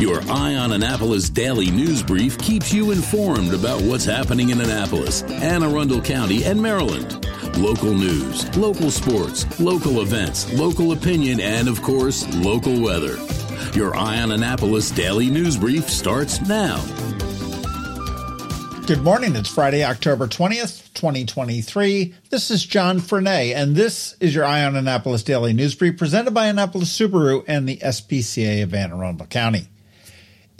Your Eye on Annapolis daily news brief keeps you informed about what's happening in Annapolis, Anne Arundel County, and Maryland. Local news, local sports, local events, local opinion, and of course, local weather. Your Eye on Annapolis daily news brief starts now. Good morning. It's Friday, October 20th, 2023. This is John Frenaye, and this is your Eye on Annapolis Daily News Brief presented by Annapolis Subaru and the SPCA of Anne Arundel County.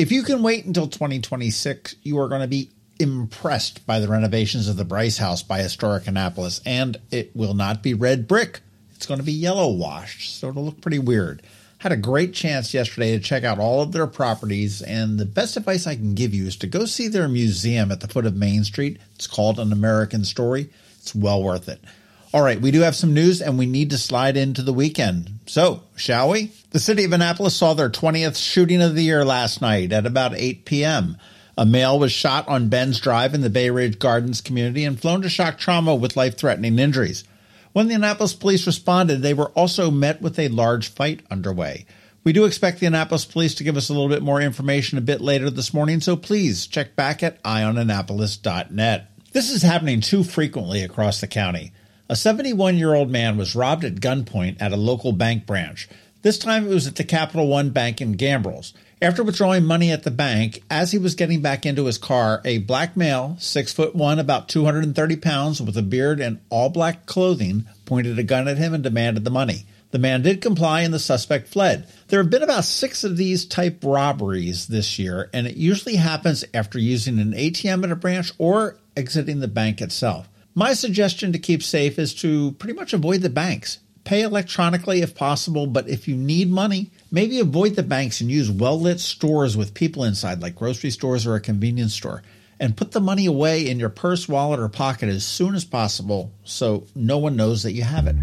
If you can wait until 2026, you are going to be impressed by the renovations of the Brice House by Historic Annapolis, and it will not be red brick. It's going to be yellow washed, so it'll look pretty weird. Had a great chance yesterday to check out all of their properties, and the best advice I can give you is to go see their museum at the foot of Main Street. It's called An American Story. It's well worth it. All right, we do have some news and we need to slide into the weekend. So, shall we? The city of Annapolis saw their 20th shooting of the year last night at about 8 p.m. A male was shot on Ben's Drive in the Bay Ridge Gardens community and flown to shock trauma with life threatening injuries. When the Annapolis police responded, they were also met with a large fight underway. We do expect the Annapolis police to give us a little bit more information a bit later this morning, so please check back at eyeonannapolis.net. This is happening too frequently across the county. A 71 year old man was robbed at gunpoint at a local bank branch. This time it was at the Capital One Bank in Gambrills. After withdrawing money at the bank, as he was getting back into his car, a black male, six foot one, about 230 pounds, with a beard and all black clothing, pointed a gun at him and demanded the money. The man did comply and the suspect fled. There have been about six of these type robberies this year, and it usually happens after using an ATM at a branch or exiting the bank itself. My suggestion to keep safe is to pretty much avoid the banks. Pay electronically if possible, but if you need money, maybe avoid the banks and use well lit stores with people inside, like grocery stores or a convenience store. And put the money away in your purse, wallet, or pocket as soon as possible so no one knows that you have it.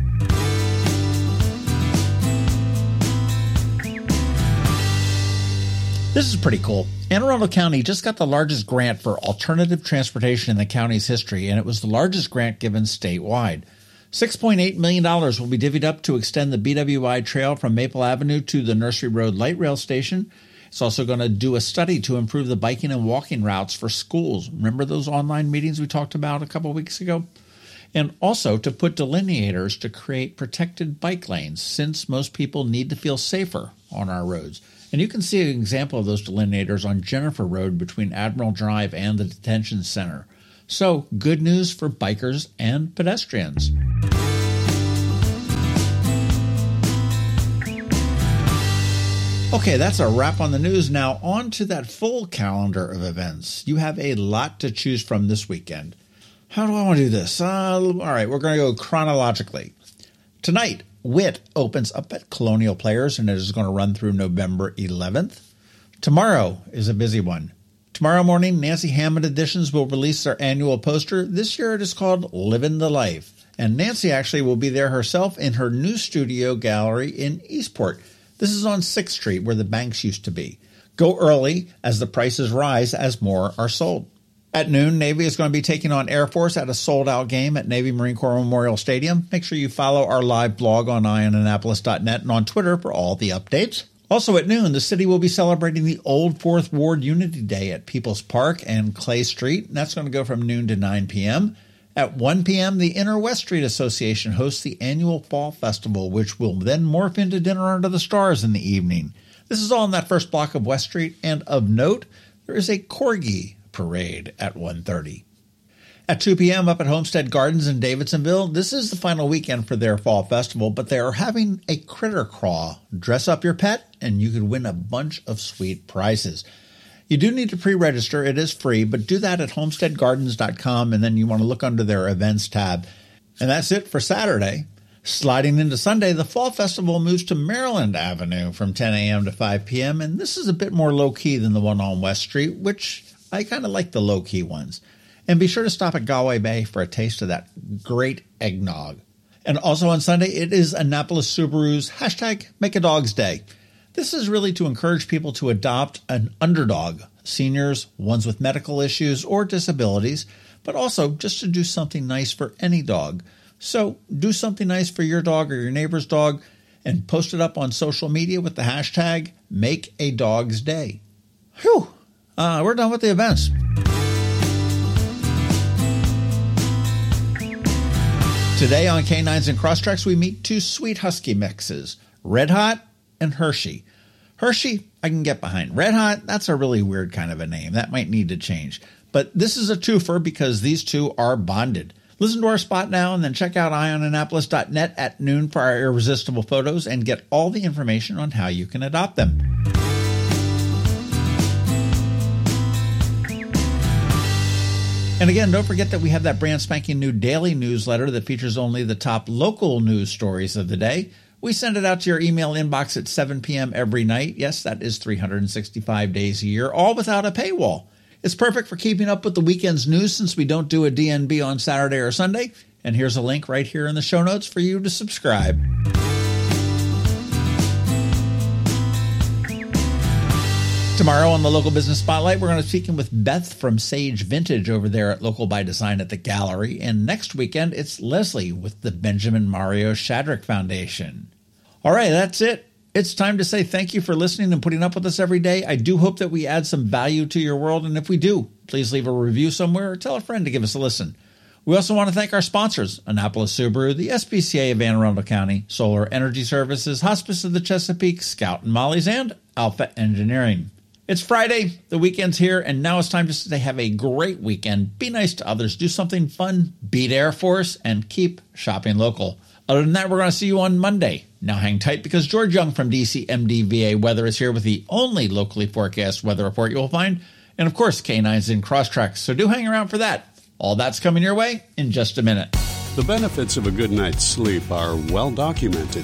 This is pretty cool. Anne Arundel County just got the largest grant for alternative transportation in the county's history, and it was the largest grant given statewide. $6.8 million will be divvied up to extend the BWI trail from Maple Avenue to the Nursery Road Light Rail Station. It's also going to do a study to improve the biking and walking routes for schools. Remember those online meetings we talked about a couple weeks ago? And also to put delineators to create protected bike lanes, since most people need to feel safer on our roads. And you can see an example of those delineators on Jennifer Road between Admiral Drive and the detention center. So, good news for bikers and pedestrians. Okay, that's a wrap on the news. Now, on to that full calendar of events. You have a lot to choose from this weekend. How do I want to do this? Uh, all right, we're going to go chronologically. Tonight, Wit opens up at Colonial Players and it is going to run through November 11th. Tomorrow is a busy one. Tomorrow morning, Nancy Hammond Editions will release their annual poster. This year it is called Living the Life. And Nancy actually will be there herself in her new studio gallery in Eastport. This is on 6th Street where the banks used to be. Go early as the prices rise as more are sold. At noon, Navy is going to be taking on Air Force at a sold out game at Navy Marine Corps Memorial Stadium. Make sure you follow our live blog on eyeonannapolis.net and on Twitter for all the updates. Also at noon, the city will be celebrating the Old Fourth Ward Unity Day at People's Park and Clay Street. And that's going to go from noon to 9 p.m. At 1 p.m., the Inner West Street Association hosts the annual Fall Festival, which will then morph into Dinner Under the Stars in the evening. This is all in that first block of West Street, and of note, there is a Corgi parade at 1.30. At 2 p.m. up at Homestead Gardens in Davidsonville, this is the final weekend for their fall festival, but they are having a critter crawl. Dress up your pet, and you could win a bunch of sweet prizes. You do need to pre register, it is free, but do that at homesteadgardens.com, and then you want to look under their events tab. And that's it for Saturday. Sliding into Sunday, the Fall Festival moves to Maryland Avenue from 10 a.m. to 5 p.m., and this is a bit more low key than the one on West Street, which I kind of like the low key ones. And be sure to stop at Galway Bay for a taste of that great eggnog. And also on Sunday, it is Annapolis Subaru's hashtag Make a Dog's Day. This is really to encourage people to adopt an underdog, seniors, ones with medical issues or disabilities, but also just to do something nice for any dog. So do something nice for your dog or your neighbor's dog and post it up on social media with the hashtag Make a Dog's Day. Whew. Uh, we're done with the events. Today on Canines and Crosstreks, we meet two sweet husky mixes, Red Hot and Hershey. Hershey, I can get behind. Red Hot, that's a really weird kind of a name. That might need to change. But this is a twofer because these two are bonded. Listen to our spot now and then check out eyeonannapolis.net at noon for our irresistible photos and get all the information on how you can adopt them. And again, don't forget that we have that brand spanking new daily newsletter that features only the top local news stories of the day. We send it out to your email inbox at 7 p.m. every night. Yes, that is 365 days a year, all without a paywall. It's perfect for keeping up with the weekend's news since we don't do a DNB on Saturday or Sunday. And here's a link right here in the show notes for you to subscribe. Tomorrow on the Local Business Spotlight, we're going to be speaking with Beth from Sage Vintage over there at Local by Design at the Gallery. And next weekend, it's Leslie with the Benjamin Mario Shadrick Foundation. All right, that's it. It's time to say thank you for listening and putting up with us every day. I do hope that we add some value to your world. And if we do, please leave a review somewhere or tell a friend to give us a listen. We also want to thank our sponsors Annapolis Subaru, the SPCA of Anne Arundel County, Solar Energy Services, Hospice of the Chesapeake, Scout and Molly's, and Alpha Engineering. It's Friday, the weekend's here, and now it's time to say have a great weekend. Be nice to others, do something fun, beat Air Force, and keep shopping local. Other than that, we're going to see you on Monday. Now hang tight because George Young from DCMDVA Weather is here with the only locally forecast weather report you will find, and of course, K9's in Crosstreks, so do hang around for that. All that's coming your way in just a minute. The benefits of a good night's sleep are well documented.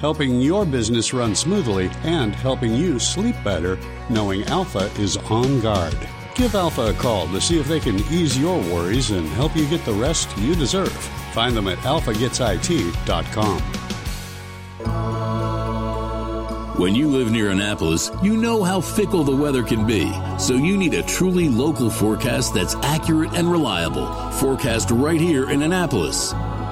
helping your business run smoothly and helping you sleep better knowing Alpha is on guard. Give Alpha a call to see if they can ease your worries and help you get the rest you deserve. Find them at alphagetsit.com. When you live near Annapolis, you know how fickle the weather can be. So you need a truly local forecast that's accurate and reliable. Forecast right here in Annapolis.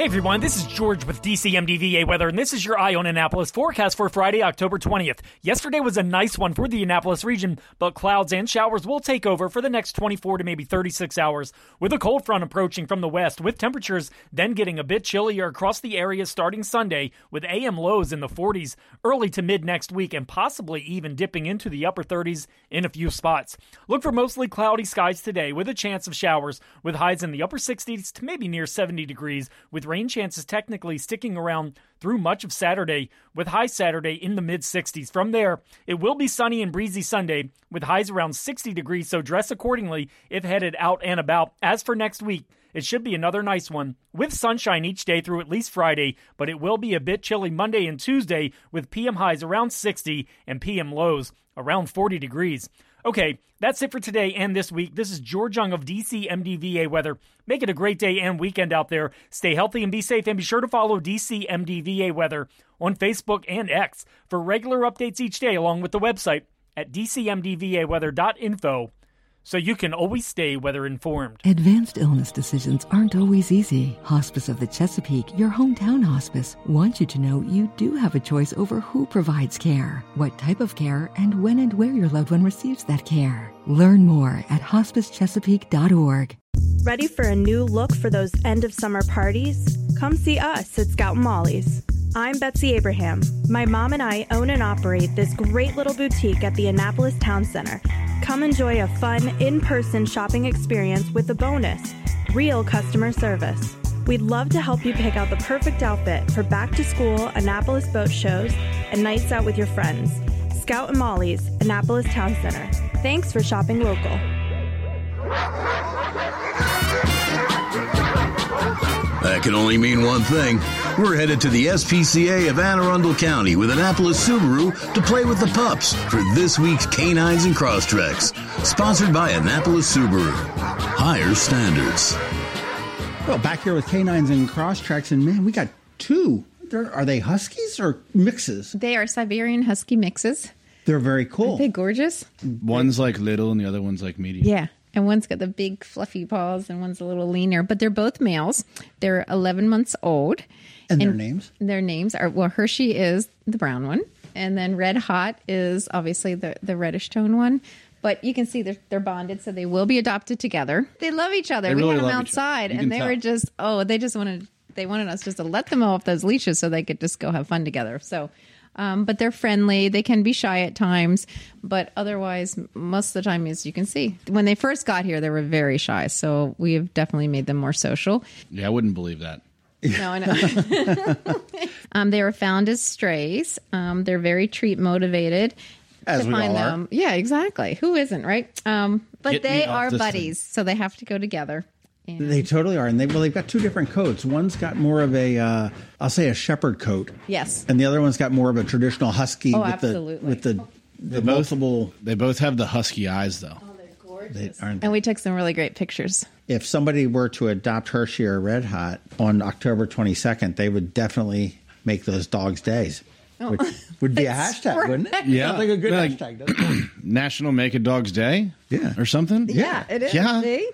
Hey everyone, this is George with DCMDVA Weather, and this is your Eye on Annapolis forecast for Friday, October 20th. Yesterday was a nice one for the Annapolis region, but clouds and showers will take over for the next 24 to maybe 36 hours, with a cold front approaching from the west, with temperatures then getting a bit chillier across the area starting Sunday, with AM lows in the 40s early to mid next week, and possibly even dipping into the upper 30s in a few spots. Look for mostly cloudy skies today, with a chance of showers, with highs in the upper 60s to maybe near 70 degrees, with rain chances technically sticking around through much of Saturday, with high Saturday in the mid 60s. From there, it will be sunny and breezy Sunday, with highs around 60 degrees, so dress accordingly if headed out and about. As for next week, it should be another nice one, with sunshine each day through at least Friday, but it will be a bit chilly Monday and Tuesday, with PM highs around 60 and PM lows around 40 degrees. Okay, that's it for today and this week. This is George Young of DC MDVA Weather. Make it a great day and weekend out there. Stay healthy and be safe, and be sure to follow DC MDVA Weather on Facebook and X for regular updates each day, along with the website at dcmdvaweather.info so you can always stay weather informed. Advanced illness decisions aren't always easy. Hospice of the Chesapeake, your hometown hospice, wants you to know you do have a choice over who provides care, what type of care, and when and where your loved one receives that care. Learn more at hospicechesapeake.org. Ready for a new look for those end of summer parties? Come see us at Scout and Molly's. I'm Betsy Abraham. My mom and I own and operate this great little boutique at the Annapolis Town Center. Come enjoy a fun, in person shopping experience with a bonus real customer service. We'd love to help you pick out the perfect outfit for back to school, Annapolis boat shows, and nights out with your friends. Scout and Molly's, Annapolis Town Center. Thanks for shopping local. That can only mean one thing. We're headed to the SPCA of Anne Arundel County with Annapolis Subaru to play with the pups for this week's Canines and Crosstreks. Sponsored by Annapolis Subaru. Higher standards. Well, back here with canines and Crosstreks, and man, we got two. They're, are they huskies or mixes? They are Siberian Husky mixes. They're very cool. Are they gorgeous? One's like little and the other one's like medium. Yeah. And one's got the big fluffy paws and one's a little leaner, but they're both males. They're 11 months old. And their names? Their names are well, Hershey is the brown one, and then Red Hot is obviously the, the reddish tone one. But you can see they're, they're bonded, so they will be adopted together. They love each other. They we really had them love each other. outside, and they tell. were just oh, they just wanted they wanted us just to let them off those leashes so they could just go have fun together. So. Um, but they're friendly. They can be shy at times, but otherwise, most of the time, as you can see, when they first got here, they were very shy. So we have definitely made them more social. Yeah, I wouldn't believe that. No, I know. um, they were found as strays. Um, they're very treat motivated. As to we find all are. them. Yeah, exactly. Who isn't, right? Um, but Get they are this buddies, so they have to go together. And They totally are, and they well, they've got two different coats. One's got more of a, uh, I'll say, a shepherd coat. Yes. and the other one's got more of a traditional husky Oh, with absolutely. the with the the both- multiple. They both have the husky eyes though. Oh, They aren't, and we took some really great pictures. if somebody were to adopt Hershey or Red Hot on October 22nd, they would definitely make those dogs days. Which would be a hashtag, wouldn't it? Yeah. Sounds like a good Like- hashtag. doesn't it? National Make a Dog's Day? Yeah. Or something? Yeah, it is. Yeah. See?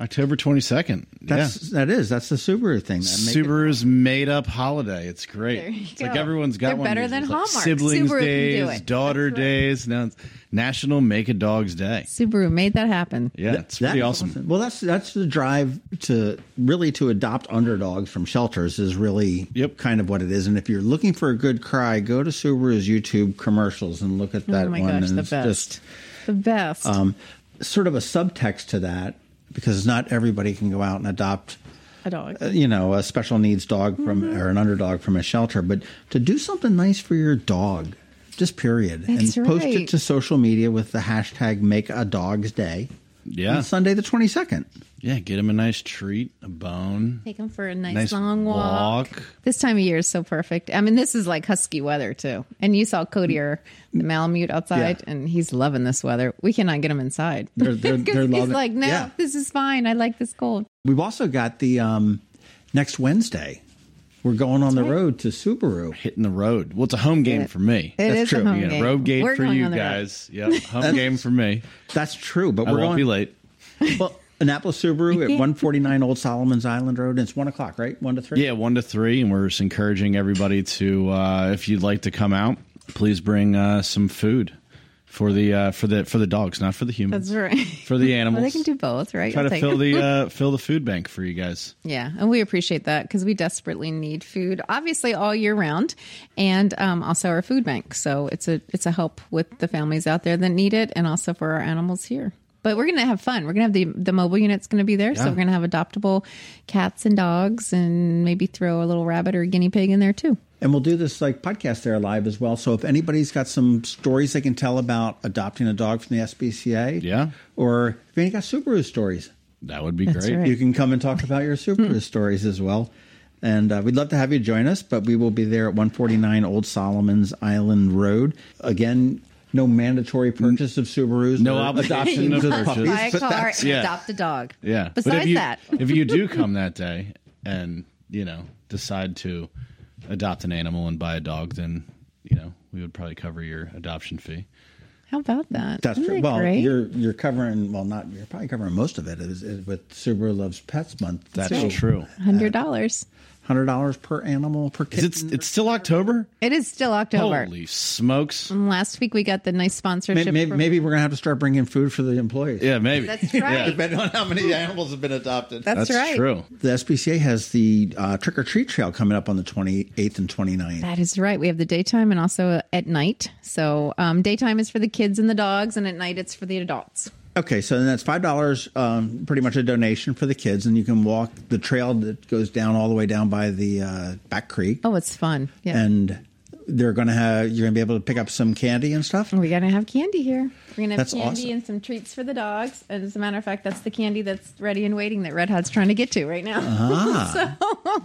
October 22nd. That's that is that's the Subaru thing. That make it- Subaru's made up holiday. It's great. There you It's like everyone's got They're one. better than It's like Hallmark. Siblings Subaru can do days, it. daughter right. days. Now it's National Make a Dog's Day. Subaru made that happen. Yeah, it's pretty That's awesome. Well, that's that's the drive to really to adopt underdogs from shelters is really Yep. kind of what it is. And if you're looking for a good cry, go to Subaru's YouTube commercials and look at that oh my one. gosh, and the it's best. just the best. um, sort of a subtext to that because not everybody can go out and adopt a dog. uh, you know, a special needs dog from Mm-hmm. or an underdog from a shelter, but to do something nice for your dog, just period, That's and post it to social media with the hashtag Make a Dog's Day. Yeah. on Sunday the twenty second. Yeah, get him a nice treat, a bone. Take him for a nice, Nice long walk. walk. This time of year is so perfect. I mean, this is like husky weather too. And you saw Cody or the Malamute outside, Yeah. and he's loving this weather. We cannot get him inside. They're- they're- they're he's like, no, yeah. this is fine. I like this cold. We've also got the um, next Wednesday. We're going on the road to Subaru. Hitting the road. Well, it's a home game for me. It That's is true. a home Yeah, game. road game We're for going you on the road. guys. Yep, home game for me. That's true, but I we're won't going be late. Well, Annapolis Subaru at one forty nine Old Solomon's Island Road. And it's one o'clock, right? One to three. Yeah, one to three, and we're just encouraging everybody to, uh, if you'd like to come out, please bring uh, some food for the uh, for the for the dogs, not for the humans. That's right. For the animals. Well, they can do both, right? Try I'll to fill the uh, fill the food bank for you guys. Yeah, and we appreciate that because we desperately need food, obviously all year round, and um, also our food bank. So it's a it's a help with the families out there that need it, and also for our animals here. But we're gonna have fun. We're gonna have the the mobile unit's gonna be there, so we're gonna have adoptable cats and dogs, and maybe throw a little rabbit or a guinea pig in there too. And we'll do this like podcast there live as well. So if anybody's got some stories they can tell about adopting a dog from the SPCA, Yeah. or if any got Subaru stories, That would be That's great. right. you can come and talk about your Subaru stories as well. And uh, we'd love to have you join us, but we will be there at 149 Old Solomon's Island Road. Again, no mandatory purchase of Subarus. No or obligation to of purchase. puppies, Buy a but car and yeah. adopt a dog. Yeah. but Besides if you, that, if you do come that day and you know decide to adopt an animal and buy a dog, then you know we would probably cover your adoption fee. how about that? That's Isn't true. that Well, great? you're you're covering well, not you're probably covering most of it is, is with Subaru Loves Pets Month. That's right. true. hundred dollars. Hundred dollars per animal per Is kitten. it? It's still October. It is still October. Holy smokes! And Last week we got the nice sponsorship. maybe, maybe, from- maybe we're gonna have to start bringing food for the employees. Yeah, maybe. That's right. yeah. Depending on how many animals have been adopted. That's, That's right. true. the SPCA has the uh, trick or treat trail coming up on the 28th and 29th. That is right. We have the daytime and also at night. So um, daytime is for the kids and the dogs, and at night it's for the adults. Okay, so then that's five dollars, um, pretty much a donation for the kids, and you can walk the trail that goes down all the way down by the uh, back creek, Oh, it's fun. Yeah. and they're going to have you're going to be able to pick up some candy and stuff. We're gonna have candy here. We're gonna have That's candy awesome. and some treats for the dogs. And as a matter of fact, that's the candy that's ready and waiting that Red Hot's trying to get to right now. so,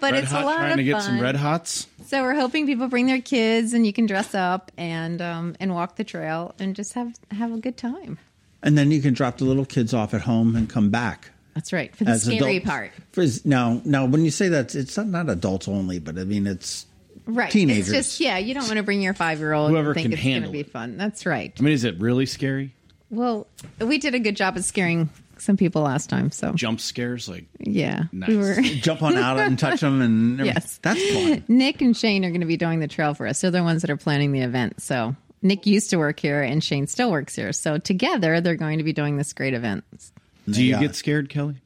but Red it's Hot a lot trying of to get fun. some red hots. So we're hoping people bring their kids and you can dress up and um, and walk the trail and just have have a good time. And then you can drop the little kids off at home and come back. That's right for the as scary adults. part. For, now, now, when you say that, it's not, not adults only, but I mean it's Right. teenagers. It's just yeah, you don't want to bring your five year old. Whoever think can it's going to handle be it. fun. That's right. I mean, is it really scary? Well, we did a good job of scaring some people last time. So Jump scares, like yeah, Nice. we were. jump on out and touch them, and everything. Yes. that's fun. Nick and Shane are going to be doing the trail for us. They're the ones that are planning the event. So Nick used to work here, and Shane still works here. So together, they're going to be doing this great event. do you Yeah. get scared, Kelly?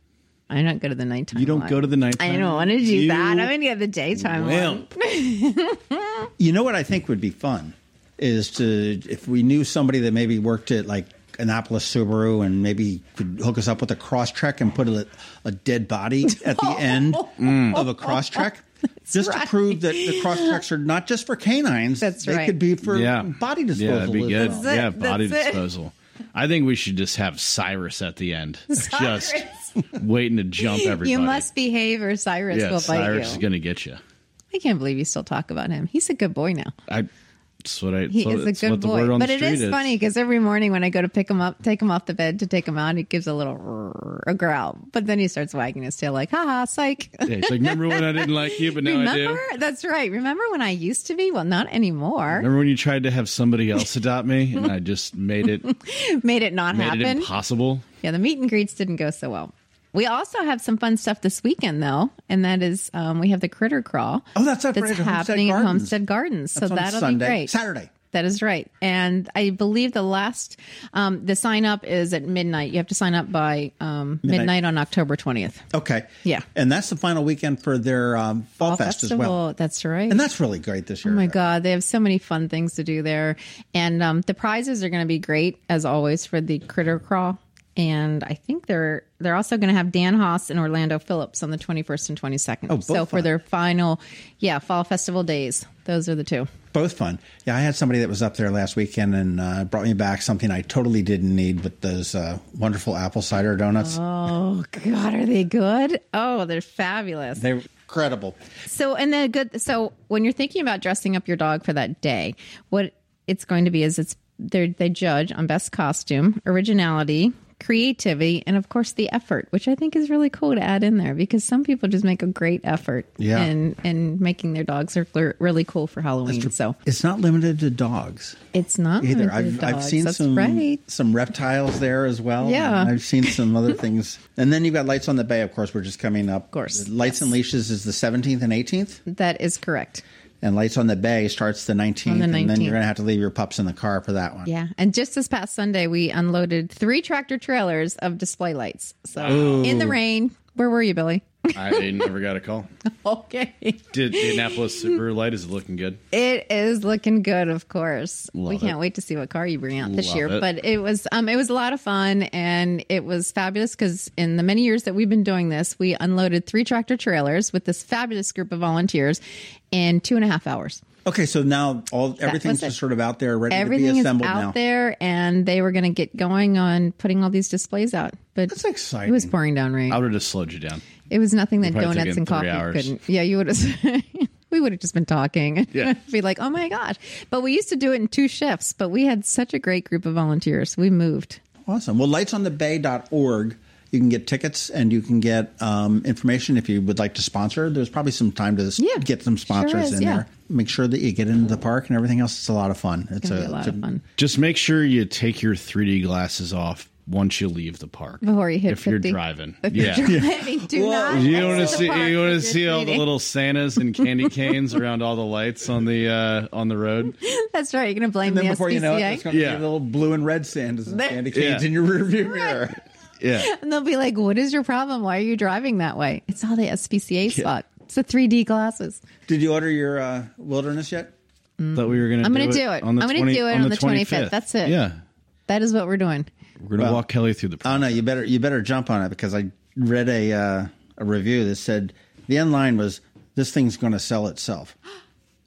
I don't go to the nighttime. You don't one. go to the nighttime I don't want to do You that. I'm going to get the daytime one. You know what I think would be fun is to if we knew somebody that maybe worked at like Annapolis Subaru and maybe could hook us up with a cross trek and put a, a dead body at the end oh. of a cross trek. Just to prove that the cross treks are not just for canines. That's they right. could be for yeah, body disposal. Yeah, that'd be good. well. That's it. Yeah, body That's it. disposal. I think we should just have Cyrus at the end, just waiting to jump everybody. You must behave, or Cyrus Yeah, will bite you. Cyrus is going to get you. I can't believe you still talk about him. He's a good boy now. I. That's what I. He is a good boy. But it is, is funny because every morning when I go to pick him up, take him off the bed to take him out, he gives a little a growl. But then he starts wagging his tail like, haha, psych. Yeah, he's like, remember when I didn't like you, but now I do. That's right. Remember when I used to be? Well, not anymore. Remember when you tried to have somebody else adopt me, and I just made it Made it not made happen. it impossible. Yeah, the meet and greets didn't go so well. We also have some fun stuff this weekend, though, and that is um, we have the critter crawl. Oh, that's that's right happening at Homestead Gardens. That's so that'll Sunday, be great. Saturday. That is right, and I believe the last um, the sign up is at midnight. You have to sign up by um, midnight. Midnight. on October twentieth. Okay. Yeah. And that's the final weekend for their um, Fall, Fest as well. That's right. And that's really great this year. Oh my God, they have so many fun things to do there, and um, the prizes are going to be great as always for the critter crawl. And I think they're they're also going to have Dan Haas and Orlando Phillips on the twenty first and twenty second. Oh, both so for their final, yeah, fall festival days, those are the two. Both fun. Yeah, I had somebody that was up there last weekend and uh, brought me back something I totally didn't need with those uh, wonderful apple cider donuts. Oh God, are they good? Oh, they're fabulous. They're incredible. So, and then good. So, when you're thinking about dressing up your dog for that day, what it's going to be is it's they they judge on best costume, originality, creativity, and of course the effort, which I think is really cool to add in there because some people just make a great effort Yeah. in in making their dogs are really cool for Halloween. So It's not limited to dogs it's not either. limited I've, I've seen That's some right. some reptiles there as well. Yeah. I've seen some other things. And then you've got Lights on the Bay, of course, we're just coming up. Of course. Lights and Leashes is the 17th and 18th. That is correct. And Lights on the Bay starts the 19th. On the And then you're going to have to leave your pups in the car for that one. Yeah, and just this past Sunday, we unloaded three tractor trailers of display lights. So in the rain, where were you, Billy? I never got a call. okay. Did the Annapolis Subaru light is looking good? It is looking good, of course. we Love can't it. wait to see what car you bring out this Love year. it. But it was um, it was a lot of fun, and it was fabulous because in the many years that we've been doing this, we unloaded three tractor trailers with this fabulous group of volunteers in two and a half hours. Okay, so now all everything's just sort of out there, ready to Everything be is assembled out now. there, and they were going to get going on putting all these displays out. But That's exciting. It was pouring down rain. I would have just slowed you down. It was nothing that donuts and coffee hours. couldn't. Yeah, you would have. we would have just been talking. Yeah. be like, oh my gosh. But we used to do it in two shifts. But we had such a great group of volunteers. We moved. Awesome. Well, lightsonthebay.org. You can get tickets and you can get um, information if you would like to sponsor. There's probably some time to Yeah, get some sure sponsors is, in yeah. there. Make sure that you get into the park and everything else. It's a lot of fun. It's It's gonna a lot it's of fun. Just make sure you take your 3D glasses off once you leave the park. Before you hit if you're driving. If yeah. you're driving, do not. You want to see you want to with your see all the little Santas and candy canes around all the lights on the uh, on the road. That's right. You're going to blame And then the before you know it, it's going to Yeah. be little blue and red sand and There- candy canes Yeah. in your rearview mirror. Yeah. and they'll be like, "What is your problem? Why are you driving that way?" It's all the SPCA spot. It's the 3D glasses. Did you order your uh, wilderness yet? Thought we were gonna. I'm do gonna it do it. On the I'm gonna do it on the 25th. That's it. Yeah. That is what we're doing. We're gonna Well, walk Kelly through the. Oh no, you better you better jump on it because I read a uh, a review that said the end line was this thing's going to sell itself.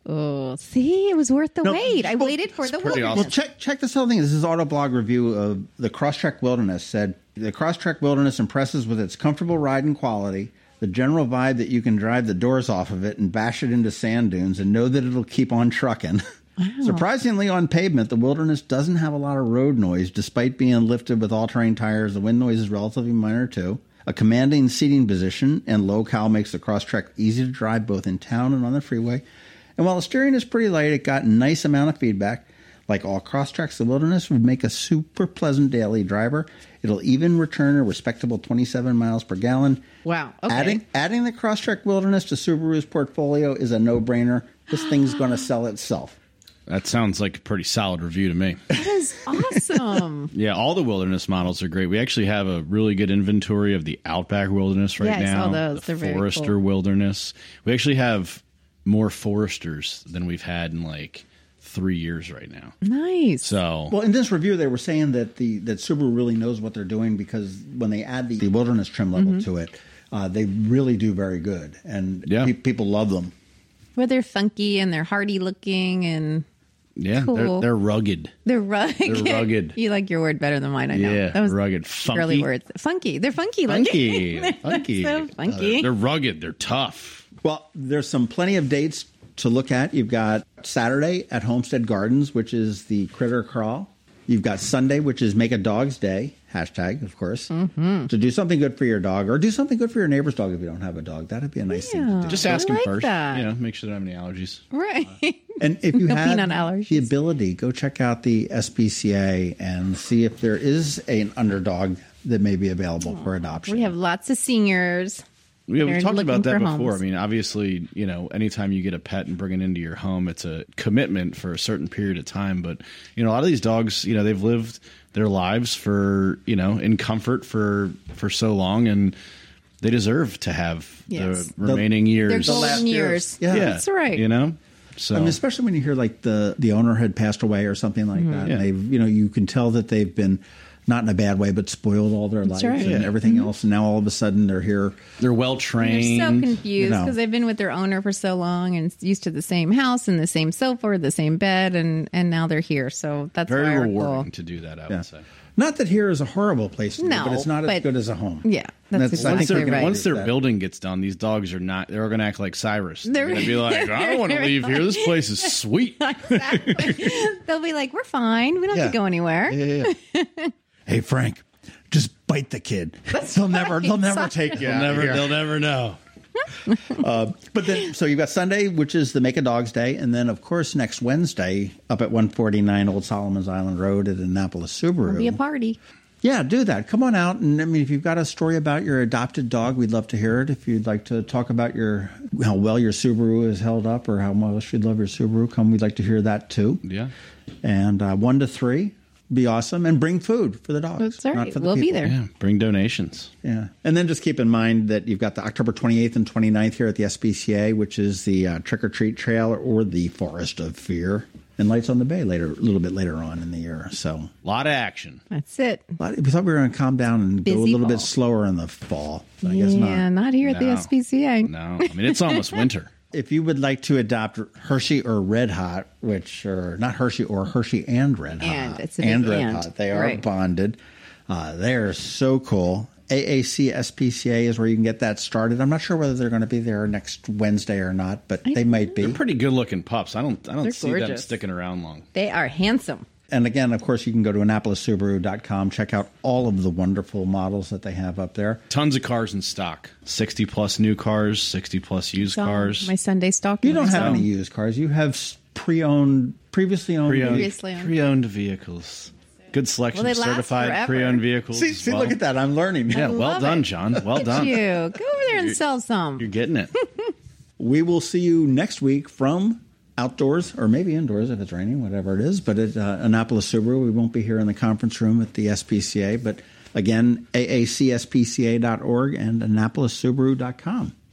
Oh, see, it was worth the No, wait. I well, waited for the pretty wilderness. Well, check check this whole thing. This is Autoblog review of the Crosstrek Wilderness. Said the Crosstrek Wilderness impresses with its comfortable ride and quality, the general vibe that you can drive the doors off of it and bash it into sand dunes and know that it'll keep on trucking. Surprisingly, on pavement, the Wilderness doesn't have a lot of road noise, despite being lifted with all-terrain tires. The wind noise is relatively minor too. A commanding seating position and low cow makes the Crosstrek easy to drive both in town and on the freeway. And while the steering is pretty light, it got a nice amount of feedback. Like all Crosstreks, the wilderness would make a super pleasant daily driver. It'll even return a respectable 27 miles per gallon. Wow, okay. Adding adding the Crosstrek Wilderness to Subaru's portfolio is a no brainer. This thing's going to sell itself. That sounds like a pretty solid review to me. that is awesome. Yeah, all the wilderness models are great. We actually have a really good inventory of the Outback Wilderness right Yeah, I now. saw those. The They're very Forester cool. Wilderness. We actually have more Foresters than we've had in like three years right now. nice. So Well, in this review, they were saying that the that Subaru really knows what they're doing because when they add the, the wilderness trim level to it, uh, they really do very good, and Yeah. pe- people love them. Well, they're funky and they're hardy looking and yeah, Cool. they're, they're rugged. they're rugged. They're rugged. you like your word better than mine, I know. Yeah, that was rugged. girly Funky. words. Funky. They're funky. Funky, looking. funky, so funky. Uh, they're rugged. They're tough. Well, there's some plenty of dates to look at. You've got Saturday at Homestead Gardens, which is the Critter Crawl. You've got Sunday, which is Make a Dog's Day, hashtag, of course, Mm-hmm. to do something good for your dog or do something good for your neighbor's dog if you don't have a dog. That'd be a nice thing to do. Just I ask them like first. that. You know, make sure they don't have any allergies. right. And if you No have peanut allergies. the ability, go check out the SPCA and see if there is an underdog that may be available for adoption. we have lots of seniors. Yeah, we've talked about that before. homes. I mean, obviously, you know, anytime you get a pet and bring it into your home, it's a commitment for a certain period of time. But you know, a lot of these dogs, you know, they've lived their lives for you know in comfort for for so long, and they deserve to have Yes. the remaining They're years. golden last years. years. Yeah. yeah, That's right. You know, so I mean, especially when you hear like the the owner had passed away or something like mm-hmm. that. Yeah. And they've you know you can tell that they've been not in a bad way, but spoiled all their lives right. and Yeah. everything mm-hmm. else. And now all of a sudden they're here. they're well They're trained. so confused you know. because they've been with their owner for so long and used to the same house and the same sofa or the same bed, and and now they're here. So that's Very why our rewarding goal- to do that. I Yeah. would say. Not that here is a horrible place, to live, No, but it's not as good as a home. Yeah, that's I exactly think we can right. Once their that. building gets done, these dogs are not. They're going to act like Cyrus. They're, They're- going to be like, I don't want to leave here. This place is sweet. exactly. They'll be like, "We're fine. We don't have to go anywhere." Yeah, yeah. Hey Frank, just bite the kid. they'll never they'll never Sorry. take you. They'll never, here. they'll never know. But then, so you've got Sunday, which is the Make a Dog's Day, and then of course next Wednesday up at 149 Old Solomon's Island Road at Annapolis Subaru. It'll be a party. Yeah, do that. Come on out, and I mean, if you've got a story about your adopted dog, we'd love to hear it. If you'd like to talk about your how well your Subaru is held up, or how much you love your Subaru, come. We'd like to hear that too. Yeah. And uh, one to three, be awesome, and bring food for the dogs. That's right. not for the We'll be there. Yeah. Bring donations. Yeah. And then just keep in mind that you've got the October 28th and 29th here at the SPCA, which is the uh, Trick or Treat Trail or the Forest of Fear, and Lights on the Bay later, a little bit later on in the year. So A lot of action. That's it. lot- we thought we were going to calm down and go a Busy little bit slower in the fall. But I guess yeah, not. not. here at the No. SPCA. No, I mean it's almost winter. If you would like to adopt Hershey or Red Hot, which are not Hershey or Hershey and Red Hot, And, it's a big and Red and. Hot, they are Right. bonded. Uh, they are so cool. AAC SPCA is where you can get that started. I'm not sure whether they're going to be there next Wednesday or not, but they might be. They're pretty good looking pups. I don't I don't They're see them sticking around long. They are handsome. And again, of course, you can go to AnnapolisSubaru.com, check out all of the wonderful models that they have up there. Tons of cars in stock. Sixty plus new cars, sixty plus used So, cars. My Sunday stock. You don't have myself. any used cars. You have pre-owned, previously owned. Pre-owned, Previously owned. pre-owned vehicles. Good selection Well, of certified pre-owned vehicles. See, see well. look at that. I'm learning. Yeah, well love done, it. John. Well Look at done. you. Go over there and sell some. You're getting it. We will see you next week from outdoors or maybe indoors if it's raining, whatever it is. But at uh, Annapolis Subaru, we won't be here in the conference room at the SPCA. But again, aacspca.org and AnnapolisSubaru.com.